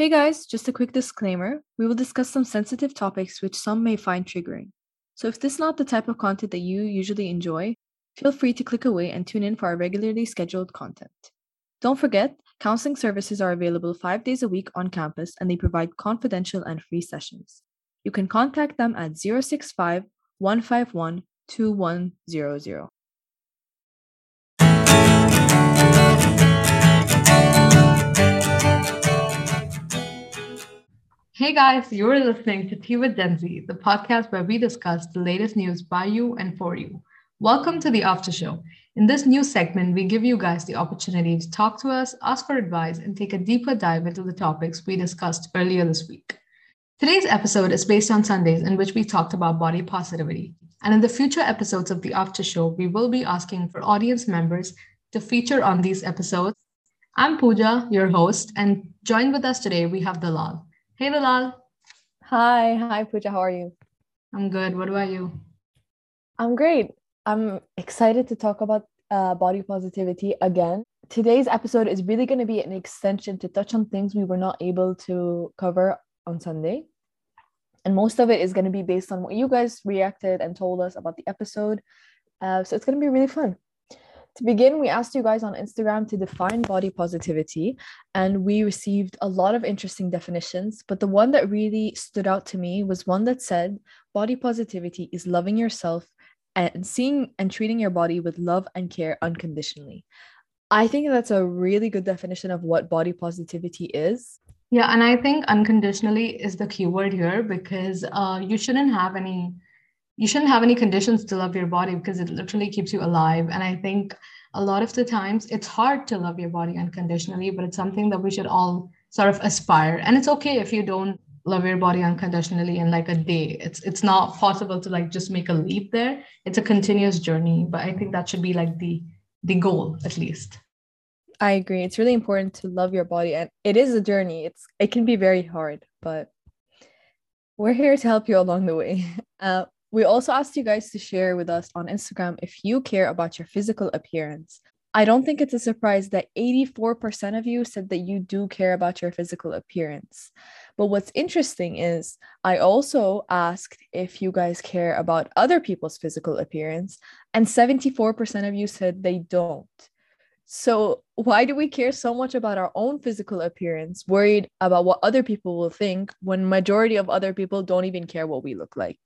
Hey guys, just a quick disclaimer. We will discuss some sensitive topics which some may find triggering. So if this is not the type of content that you usually enjoy, feel free to click away and tune in for our regularly scheduled content. Don't forget, counseling services are available five days a week on campus and they provide confidential and free sessions. You can contact them at 065 151 2100. Hey guys, you're listening to Tea with Gen Z, the podcast where we discuss the latest news by you and for you. Welcome to the After Show. In this new segment, we give you guys the opportunity to talk to us, ask for advice, and take a deeper dive into the topics we discussed earlier this week. Today's episode is based on Sundays, in which we talked about body positivity. And in the future episodes of the After Show, we will be asking for audience members to feature on these episodes. I'm Pooja, your host, and joined with us today, we have Dalal. Hey, Dalal. Hi, hi Pooja, how are you? I'm good. What about you? I'm great. I'm excited to talk about uh, body positivity again. Today's episode is really going to be an extension to touch on things we were not able to cover on Sunday. And most of it is going to be based on what you guys reacted and told us about the episode. Uh, so it's going to be really fun. To begin, we asked you guys on Instagram to define body positivity, and we received a lot of interesting definitions. But the one that really stood out to me was one that said body positivity is loving yourself and seeing and treating your body with love and care unconditionally. I think that's a really good definition of what body positivity is. Yeah, and I think unconditionally is the keyword here because uh, you shouldn't have any you shouldn't have any conditions to love your body because it literally keeps you alive. And I think a lot of the times it's hard to love your body unconditionally, but it's something that we should all sort of aspire. And it's okay if you don't love your body unconditionally in like a day. It's it's not possible to like just make a leap there. It's a continuous journey, but I think that should be like the the goal at least. I agree. It's really important to love your body and it is a journey. It's it can be very hard, but we're here to help you along the way. Uh, we also asked you guys to share with us on Instagram if you care about your physical appearance. I don't think it's a surprise that 84% of you said that you do care about your physical appearance. But what's interesting is I also asked if you guys care about other people's physical appearance, and 74% of you said they don't. So, why do we care so much about our own physical appearance, worried about what other people will think when majority of other people don't even care what we look like?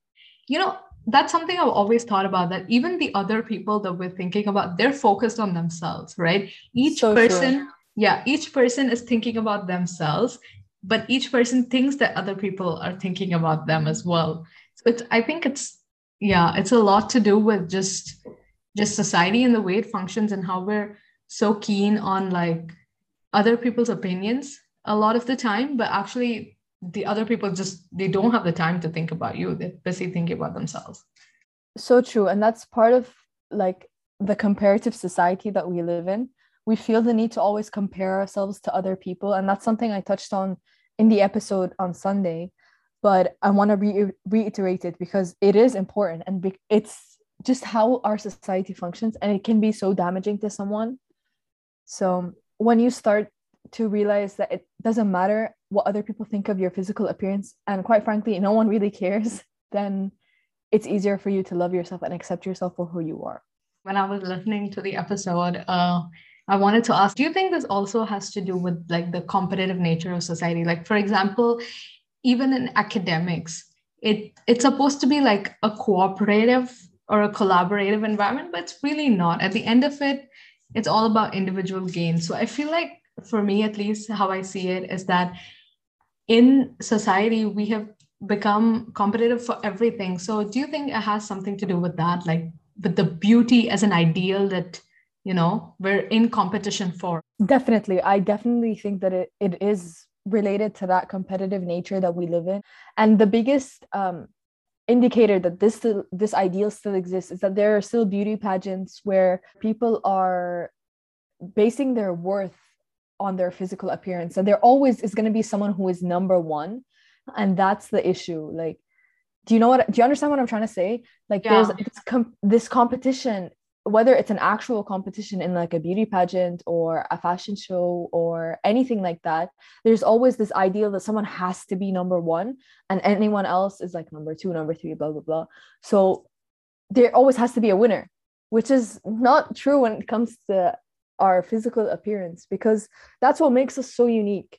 You know that's something i've always thought about that even the other people that we're thinking about they're focused on themselves right each so person true. yeah each person is thinking about themselves but each person thinks that other people are thinking about them as well so it's i think it's yeah it's a lot to do with just just society and the way it functions and how we're so keen on like other people's opinions a lot of the time but actually the other people just they don't have the time to think about you. They're busy thinking about themselves. So true. And that's part of like the comparative society that we live in. We feel the need to always compare ourselves to other people. And that's something i touched on in the episode on sunday. But i want to re- reiterate it because it is important. And be- it's just how our society functions. And it can be so damaging to someone. So when you start to realize that it doesn't matter what other people think of your physical appearance and quite frankly no one really cares then it's easier for you to love yourself and accept yourself for who you are. When i was listening to the episode uh, i wanted to ask do you think this also has to do with like the competitive nature of society? Like for example even in academics it it's supposed to be like a cooperative or a collaborative environment but it's really not. At the end of it it's all about individual gain. So i feel like for me at least how i see it is that in society we have become competitive for everything. So do you think it has something to do with that? Like with the beauty as an ideal that you know we're in competition for? Definitely. I definitely think that it, it is related to that competitive nature that we live in. And the biggest um, indicator that this this ideal still exists is that there are still beauty pageants where people are basing their worth on their physical appearance. And there always is going to be someone who is number one and that's the issue like do you know what do you understand what i'm trying to say? Like yeah. there's this, com- this competition whether it's an actual competition in like a beauty pageant or a fashion show or anything like that there's always this ideal that someone has to be number one and anyone else is like number two number three blah blah blah. So there always has to be a winner which is not true when it comes to our physical appearance because that's what makes us so unique.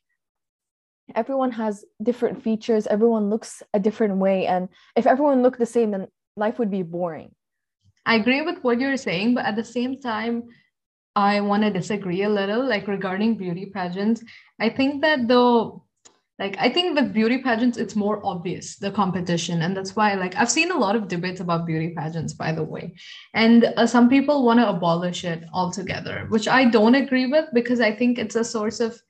Everyone has different features. Everyone looks a different way. And if everyone looked the same then life would be boring. I agree with what you're saying, but at the same time, I want to disagree a little, like regarding beauty pageants. I think that though, like, I think with beauty pageants, it's more obvious the competition. And that's why, like, I've seen a lot of debates about beauty pageants, by the way. And uh, some people want to abolish it altogether, which I don't agree with because I think it's a source of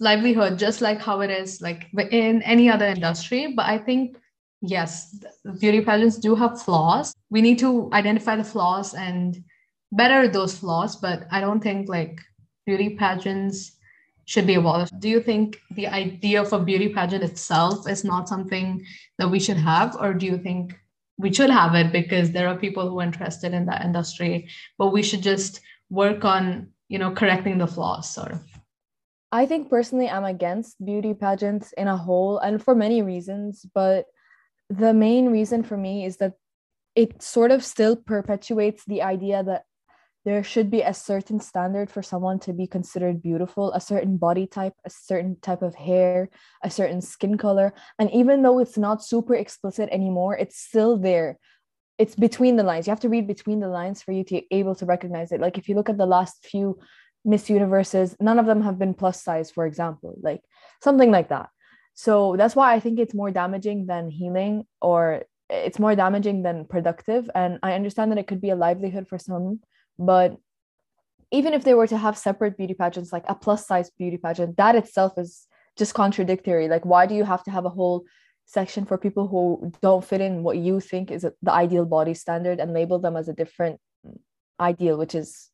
livelihood, just like how it is, like, in any other industry. But I think yes, beauty pageants do have flaws. We need to identify the flaws and better those flaws, but I don't think like beauty pageants should be abolished. Do you think the idea of a beauty pageant itself is not something that we should have, or do you think we should have it because there are people who are interested in that industry, but we should just work on, you know, correcting the flaws sort of? I think personally I'm against beauty pageants in a whole and for many reasons, but the main reason for me is that it sort of still perpetuates the idea that there should be a certain standard for someone to be considered beautiful, a certain body type, a certain type of hair, a certain skin color. And even though it's not super explicit anymore, it's still there. It's between the lines. You have to read between the lines for you to be able to recognize it. Like if you look at the last few Miss Universes, none of them have been plus size, for example, like something like that. So that's why I think it's more damaging than healing or it's more damaging than productive. And I understand that it could be a livelihood for some, but even if they were to have separate beauty pageants, like a plus size beauty pageant, that itself is just contradictory. Like, why do you have to have a whole section for people who don't fit in what you think is the ideal body standard and label them as a different ideal, which is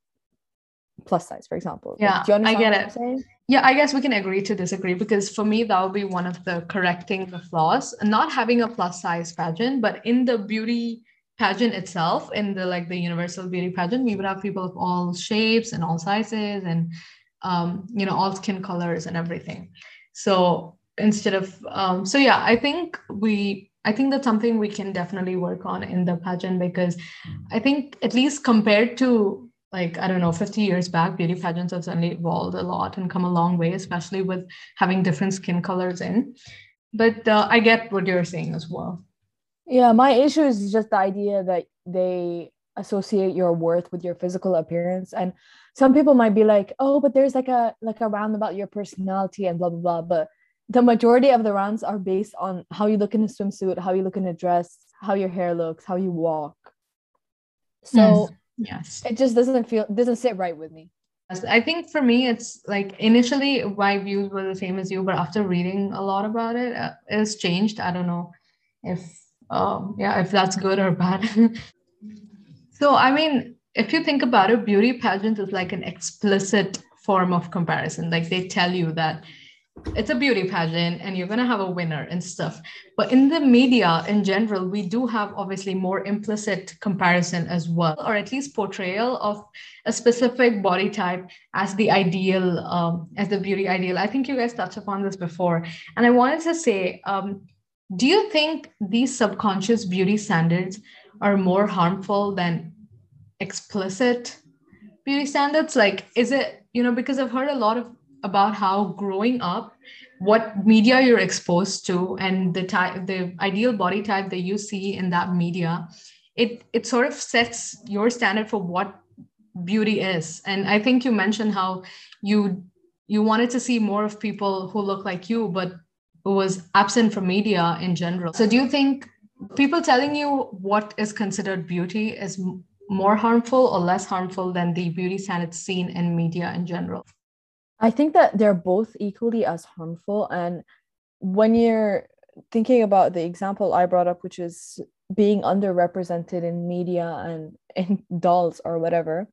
plus size, for example. Yeah, like, I get it. Yeah, I guess we can agree to disagree because for me, that would be one of the correcting the flaws. Not having a plus size pageant, but in the beauty pageant itself, in the like the universal beauty pageant, we would have people of all shapes and all sizes and um, you know all skin colors and everything. So instead of um, so yeah, I think we I think that's something we can definitely work on in the pageant because I think at least compared to like i don't know 50 years back beauty pageants have certainly evolved a lot and come a long way especially with having different skin colors in but uh, i get what you're saying as well yeah my issue is just the idea that they associate your worth with your physical appearance. And some people might be like oh but there's like a like a round about your personality and blah blah blah. But the majority of the rounds are based on how you look in a swimsuit how you look in a dress how your hair looks how you walk. So yes yes. it just doesn't feel doesn't sit right with me. I think for me it's like initially my views were the same as you but after reading a lot about it uh, it's changed. I don't know if um yeah if that's good or bad. So i mean if you think about it beauty pageant is like an explicit form of comparison. Like they tell you that it's a beauty pageant and you're going to have a winner and stuff. But in the media in general we do have obviously more implicit comparison as well or at least portrayal of a specific body type as the ideal um, as the beauty ideal. I think you guys touched upon this before. And i wanted to say um, do you think these subconscious beauty standards are more harmful than explicit beauty standards? Like is it you know because i've heard a lot of about how growing up what media you're exposed to and the type the ideal body type that you see in that media it it sort of sets your standard for what beauty is. And i think you mentioned how you you wanted to see more of people who look like you but was absent from media in general so do you think people telling you what is considered beauty is more harmful or less harmful than the beauty standards seen in media in general I think that they're both equally as harmful. And when you're thinking about the example I brought up, which is being underrepresented in media and in dolls or whatever,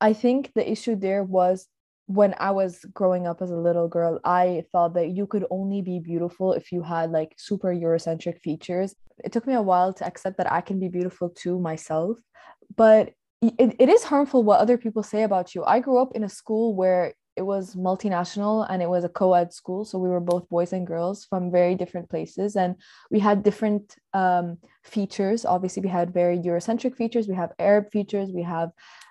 I think the issue there was when I was growing up as a little girl, I thought that you could only be beautiful if you had like super Eurocentric features. It took me a while to accept that I can be beautiful too myself. But it, it is harmful what other people say about you. I grew up in a school where it was multinational and it was a co-ed school so we were both boys and girls from very different places and we had different um, features obviously we had very eurocentric features we have arab features we have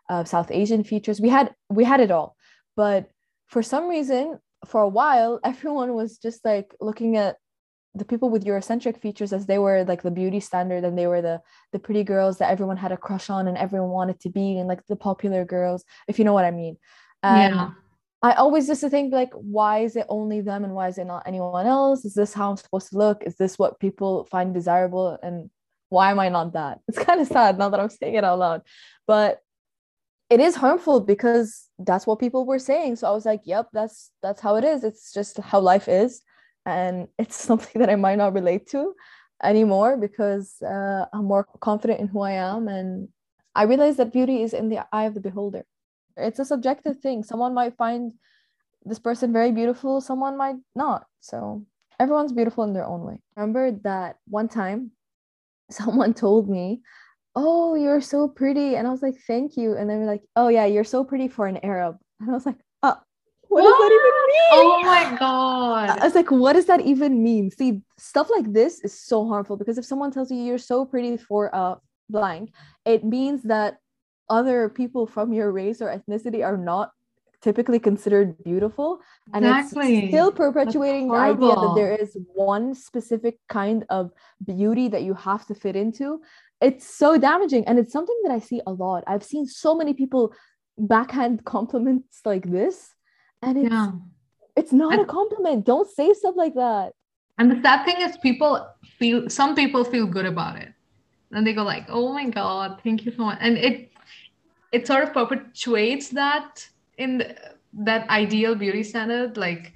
uh, south asian features we had we had it all but for some reason for a while everyone was just like looking at the people with eurocentric features as they were like the beauty standard and they were the the pretty girls that everyone had a crush on and everyone wanted to be and like the popular girls if you know what i mean and yeah I always used to think like, why is it only them and why is it not anyone else? Is this how I'm supposed to look? Is this what people find desirable? And why am I not that? It's kind of sad now that I'm saying it out loud, but it is harmful because that's what people were saying. So I was like, yep, that's that's how it is. It's just how life is, and it's something that I might not relate to anymore because uh, I'm more confident in who I am, and I realize that beauty is in the eye of the beholder. It's a subjective thing. Someone might find this person very beautiful. Someone might not. So everyone's beautiful in their own way. Remember that one time someone told me oh you're so pretty and i was like thank you and they were like oh yeah you're so pretty for an arab and i was like oh what, what? does that even mean? Oh my god. I was like, what does that even mean? See, stuff like this is so harmful because if someone tells you you're so pretty for a blank, it means that other people from your race or ethnicity are not typically considered beautiful and exactly. it's still perpetuating the idea that there is one specific kind of beauty that you have to fit into it's so damaging and it's something that i see a lot. I've seen so many people backhand compliments like this and it's yeah. it's not a compliment. Don't say stuff like that. And the sad thing is people feel some people feel good about it. And they go like oh my god thank you so much. And it it sort of perpetuates that in the, that ideal beauty standard like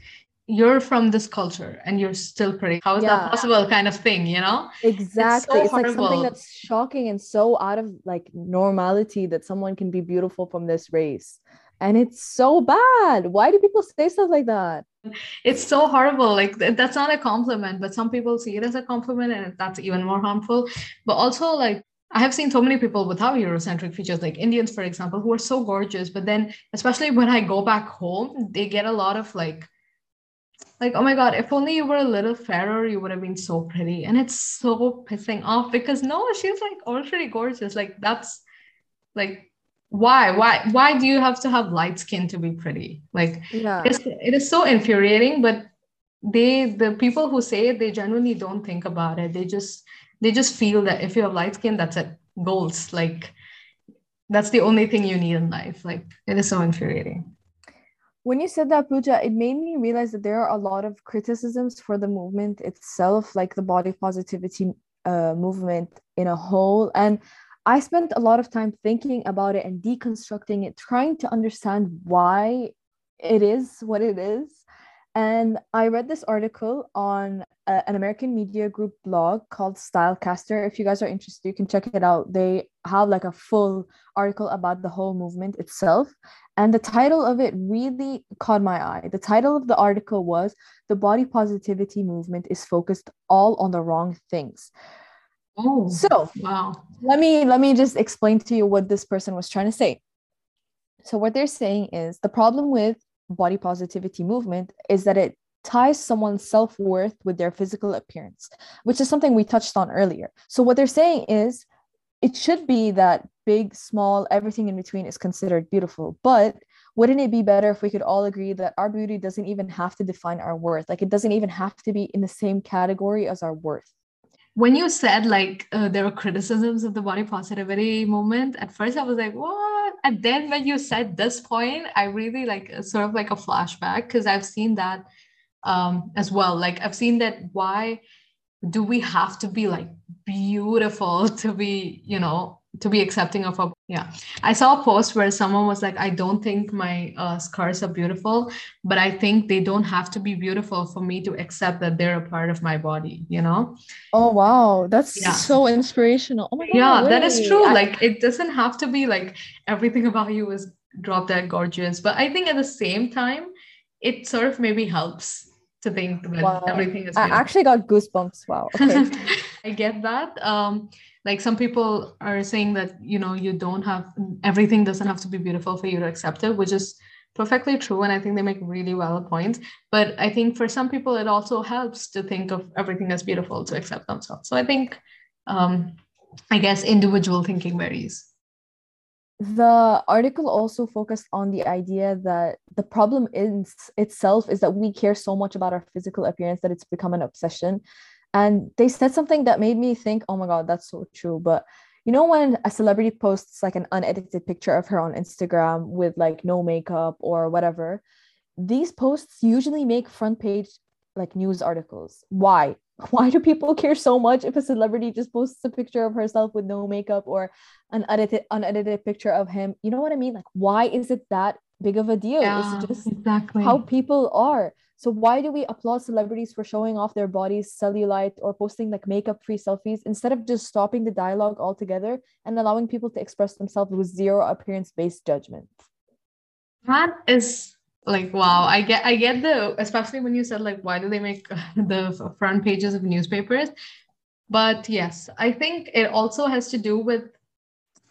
you're from this culture and you're still pretty. How is yeah. that possible kind of thing you know? Exactly. it's, so it's like something that's shocking and so out of like normality that someone can be beautiful from this race. And it's so bad. Why do people say stuff like that? It's so horrible. Like that's not a compliment but some people see it as a compliment and that's even more harmful. But also like I have seen so many people without Eurocentric features, like Indians, for example, who are so gorgeous. But then, especially when I go back home, they get a lot of like, like, oh my God, if only you were a little fairer, you would have been so pretty. And it's so pissing off because no, she's like already gorgeous. Like, that's like, why? Why? Why do you have to have light skin to be pretty? Like, yeah. it's, it is so infuriating, but they, the people who say it, they genuinely don't think about it. They just, they just feel that if you have light skin, that's it. Goals. Like that's the only thing you need in life. Like it is so infuriating. When you said that, Pooja, it made me realize that there are a lot of criticisms for the movement itself, like the body positivity uh, movement in a whole. And I spent a lot of time thinking about it and deconstructing it, trying to understand why it is what it is. And I read this article on a, an American media group blog called Stylecaster. If you guys are interested, you can check it out. They have like a full article about the whole movement itself. And the title of it really caught my eye. The title of the article was The Body Positivity Movement is Focused All on the Wrong Things. Oh, so wow. Let me let me just explain to you what this person was trying to say. So what they're saying is the problem with body positivity movement is that it ties someone's self-worth with their physical appearance which is something we touched on earlier so what they're saying is it should be that big small everything in between is considered beautiful. But wouldn't it be better if we could all agree that our beauty doesn't even have to define our worth? Like it doesn't even have to be in the same category as our worth. When you said like uh, there were criticisms of the body positivity movement at first i was like what? And then when you said this point i really like uh, sort of like a flashback because i've seen that um, as well. Like i've seen that why do we have to be like beautiful to be you know to be accepting of a yeah. I saw a post where someone was like i don't think my uh, scars are beautiful but i think they don't have to be beautiful for me to accept that they're a part of my body you know? Oh wow. That's yeah. so inspirational. Oh my God, yeah really? that is true. I- like it doesn't have to be like everything about you is drop dead gorgeous but i think at the same time it sort of maybe helps to think that wow. everything is beautiful. i actually got goosebumps. Wow. Okay. I get that. Um like some people are saying that you know you don't have everything doesn't have to be beautiful for you to accept it which is perfectly true and i think they make really valid points. But i think for some people it also helps to think of everything as beautiful to accept themselves. So i think um i guess individual thinking varies. The article also focused on the idea that the problem in itself is that we care so much about our physical appearance that it's become an obsession and they said something that made me think oh my god that's so true but you know when a celebrity posts like an unedited picture of her on Instagram with like no makeup or whatever, these posts usually make front page like news articles. Why? Why do people care so much if a celebrity just posts a picture of herself with no makeup or an edited unedited picture of him? You know what I mean? Like why is it that big of a deal? Yeah, it's just exactly how people are. So why do we applaud celebrities for showing off their bodies, cellulite, or posting like makeup-free selfies instead of just stopping the dialogue altogether and allowing people to express themselves with zero appearance-based judgment? That is like wow. I get I get the especially when you said like why do they make the front pages of newspapers? But yes, I think it also has to do with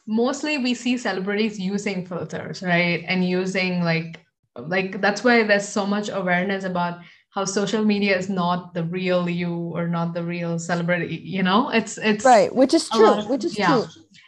mostly we see celebrities using filters, right? And using like like that's why there's so much awareness about how social media is not the real you or not the real celebrity you know? It's it's right which is true of, which is yeah. true.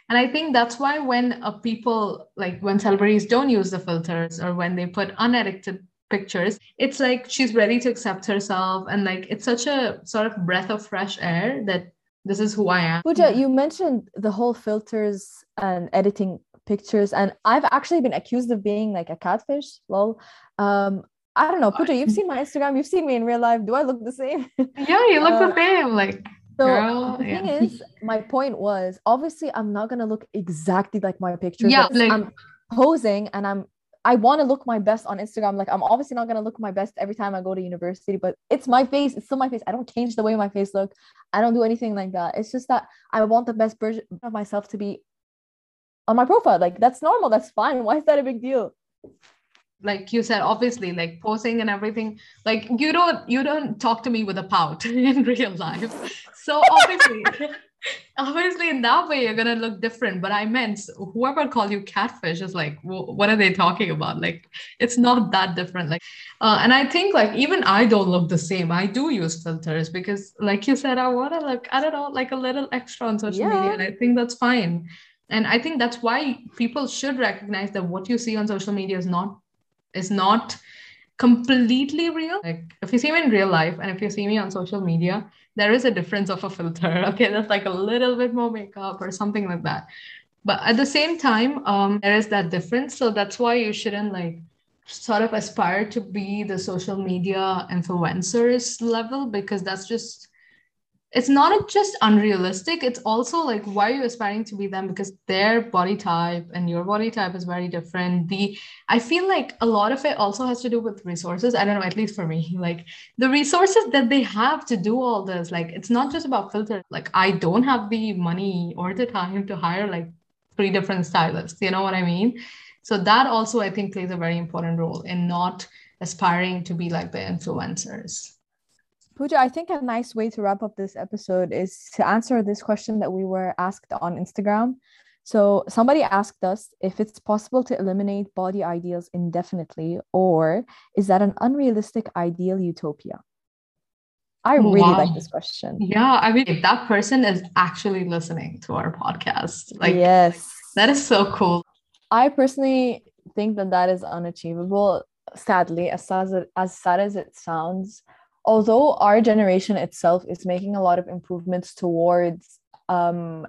And i think that's why when a people like when celebrities don't use the filters or when they put unedited pictures it's like she's ready to accept herself and like it's such a sort of breath of fresh air that this is who i am Pooja, you mentioned the whole filters and editing pictures and I've actually been accused of being like a catfish. Lol. Um, I don't know, Pooja, you've seen my Instagram, you've seen me in real life. Do I look the same? yeah, you look uh, the same. Like so girl, the yeah. thing is, my point was obviously I'm not gonna look exactly like my picture. Yeah, like, I'm posing and I'm I want to look my best on Instagram. Like I'm obviously not gonna look my best every time I go to university, but it's my face. It's still my face. I don't change the way my face look. I don't do anything like that. It's just that I want the best version of myself to be on my profile. Like that's normal. That's fine. Why is that a big deal? Like you said, obviously, like posing and everything. Like you don't you don't talk to me with a pout in real life. So obviously. obviously in that way you're gonna look different but i meant whoever called you catfish is like what are they talking about like it's not that different like uh, and i think like even i don't look the same i do use filters because like you said i want to look i don't know like a little extra on social yeah. media and i think that's fine and i think that's why people should recognize that what you see on social media is not is not completely real. Like if you see me in real life and if you see me on social media there is a difference of a filter okay? That's like a little bit more makeup or something like that. But at the same time um, there is that difference. So that's why you shouldn't like sort of aspire to be the social media influencers level because that's just it's not just unrealistic it's also like why are you aspiring to be them? Because their body type and your body type is very different. The i feel like a lot of it also has to do with resources. I don't know at least for me. Like the resources that they have to do all this like it's not just about filter. Like i don't have the money or the time to hire like three different stylists you know what i mean? So that also i think plays a very important role in not aspiring to be like the influencers Pooja, I think a nice way to wrap up this episode is to answer this question that we were asked on Instagram. So, somebody asked us if it's possible to eliminate body ideals indefinitely, or is that an unrealistic ideal utopia? I really wow. like this question. Yeah, I mean, if that person is actually listening to our podcast, like, yes, that is so cool. I personally think that that is unachievable. Sadly, as sad as it, as sad as it sounds, although our generation itself is making a lot of improvements towards um,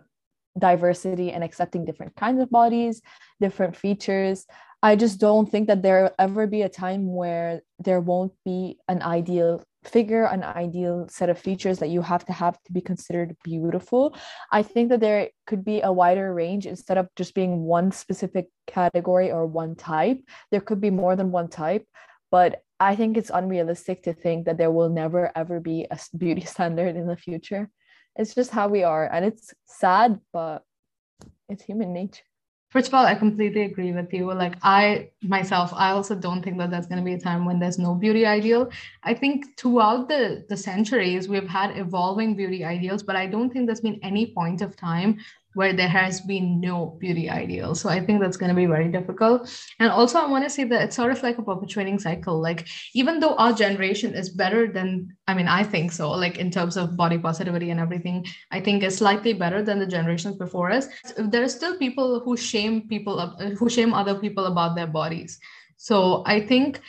diversity and accepting different kinds of bodies, different features, I just don't think that there will ever be a time where there won't be an ideal figure, an ideal set of features that you have to have to be considered beautiful. I think that there could be a wider range instead of just being one specific category or one type. There could be more than one type. But I think it's unrealistic to think that there will never ever be a beauty standard in the future. It's just how we are. And it's sad, but it's human nature. First of all, I completely agree with you. Like, I myself, I also don't think that there's going to be a time when there's no beauty ideal. I think throughout the, the centuries, we've had evolving beauty ideals, but I don't think there's been any point of time where there has been no beauty ideal. So I think that's going to be very difficult. And also, I want to say that it's sort of like a perpetuating cycle. Like, even though our generation is better than, I mean, I think so, like in terms of body positivity and everything, I think is slightly better than the generations before us. There are still people who shame people, who shame other people about their bodies. So I think,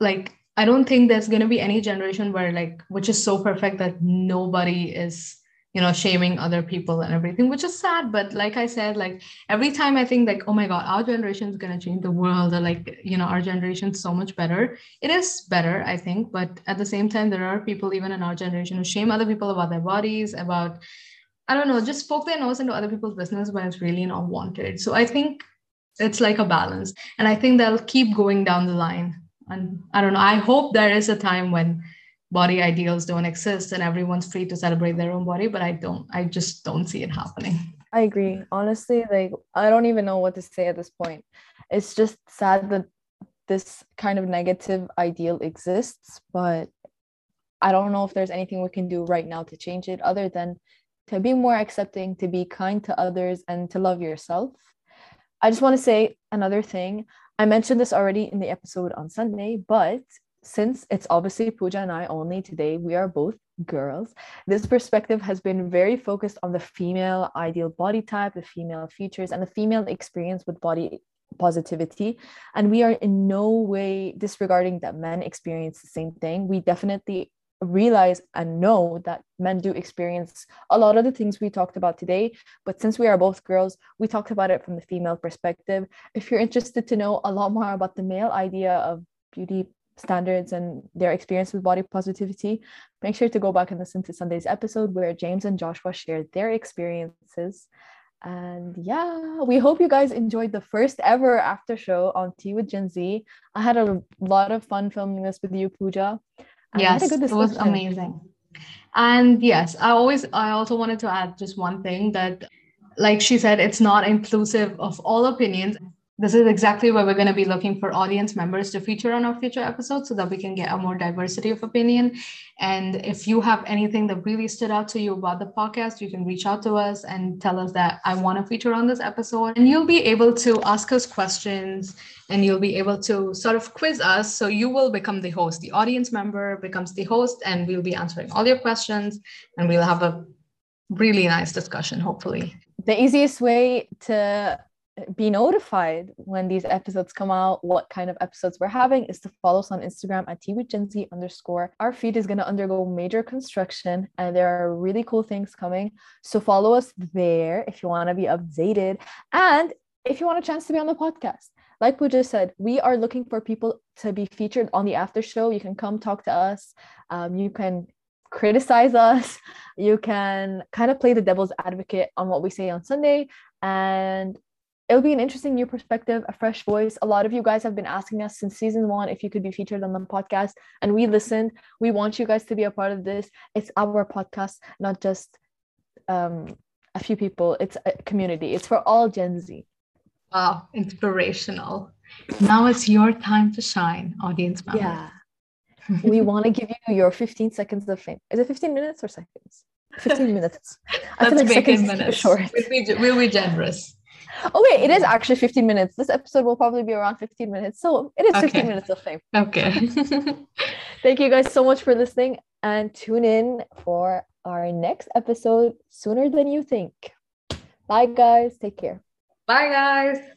like, I don't think there's going to be any generation where, like, which is so perfect that nobody is you know shaming other people and everything which is sad but like i said like every time i think like oh my god our generation is going to change the world or like you know our generation is so much better. It is better i think but at the same time there are people even in our generation who shame other people about their bodies about i don't know just poke their nose into other people's business when it's really not wanted. So i think it's like a balance and i think they'll keep going down the line. And i don't know i hope there is a time when body ideals don't exist and everyone's free to celebrate their own body but i don't i just don't see it happening. I agree. Honestly like i don't even know what to say at this point. It's just sad that this kind of negative ideal exists but i don't know if there's anything we can do right now to change it other than to be more accepting to be kind to others and to love yourself. I just want to say another thing. I mentioned this already in the episode on sunday but since it's obviously Pooja and I only today, we are both girls. This perspective has been very focused on the female ideal body type, the female features, and the female experience with body positivity. And we are in no way disregarding that men experience the same thing. We definitely realize and know that men do experience a lot of the things we talked about today. But since we are both girls, we talked about it from the female perspective. If you're interested to know a lot more about the male idea of beauty standards and their experience with body positivity, make sure to go back and listen to Sunday's episode where James and Joshua shared their experiences. And yeah, we hope you guys enjoyed the first ever after show on Tea with Gen Z. I had a lot of fun filming this with you, Pooja. yes, it was amazing. And yes, I always, I also wanted to add just one thing that, like she said, it's not inclusive of all opinions this is exactly where we're going to be looking for audience members to feature on our future episodes so that we can get a more diversity of opinion. And if you have anything that really stood out to you about the podcast, you can reach out to us and tell us that I want to feature on this episode. And you'll be able to ask us questions and you'll be able to sort of quiz us. So you will become the host. The audience member becomes the host, and we'll be answering all your questions and we'll have a really nice discussion, hopefully. The easiest way to be notified when these episodes come out, what kind of episodes we're having, is to follow us on Instagram at twitchgenz underscore. Our feed is going to undergo major construction and there are really cool things coming. So follow us there if you want to be updated and if you want a chance to be on the podcast. Like Pooja said, we are looking for people to be featured on the after show. You can come talk to us. Um, you can criticize us. You can kind of play the devil's advocate on what we say on Sunday. And it'll be an interesting new perspective, a fresh voice. A lot of you guys have been asking us since season one if you could be featured on the podcast, and we listened. We want you guys to be a part of this. It's our podcast, not just um, a few people. It's a community. It's for all Gen Z. Wow, inspirational. Now it's your time to shine, audience member. Yeah. we want to give you your 15 seconds of fame. Is it 15 minutes or seconds? 15 minutes. I Let's feel like seconds minutes. short. We'll be, we'll be generous. Oh wait, it is actually 15 minutes. This episode will probably be around 15 minutes. So it is okay. 15 minutes of fame. Okay. Thank you guys so much for listening and tune in for our next episode sooner than you think. Bye guys. Take care. Bye guys.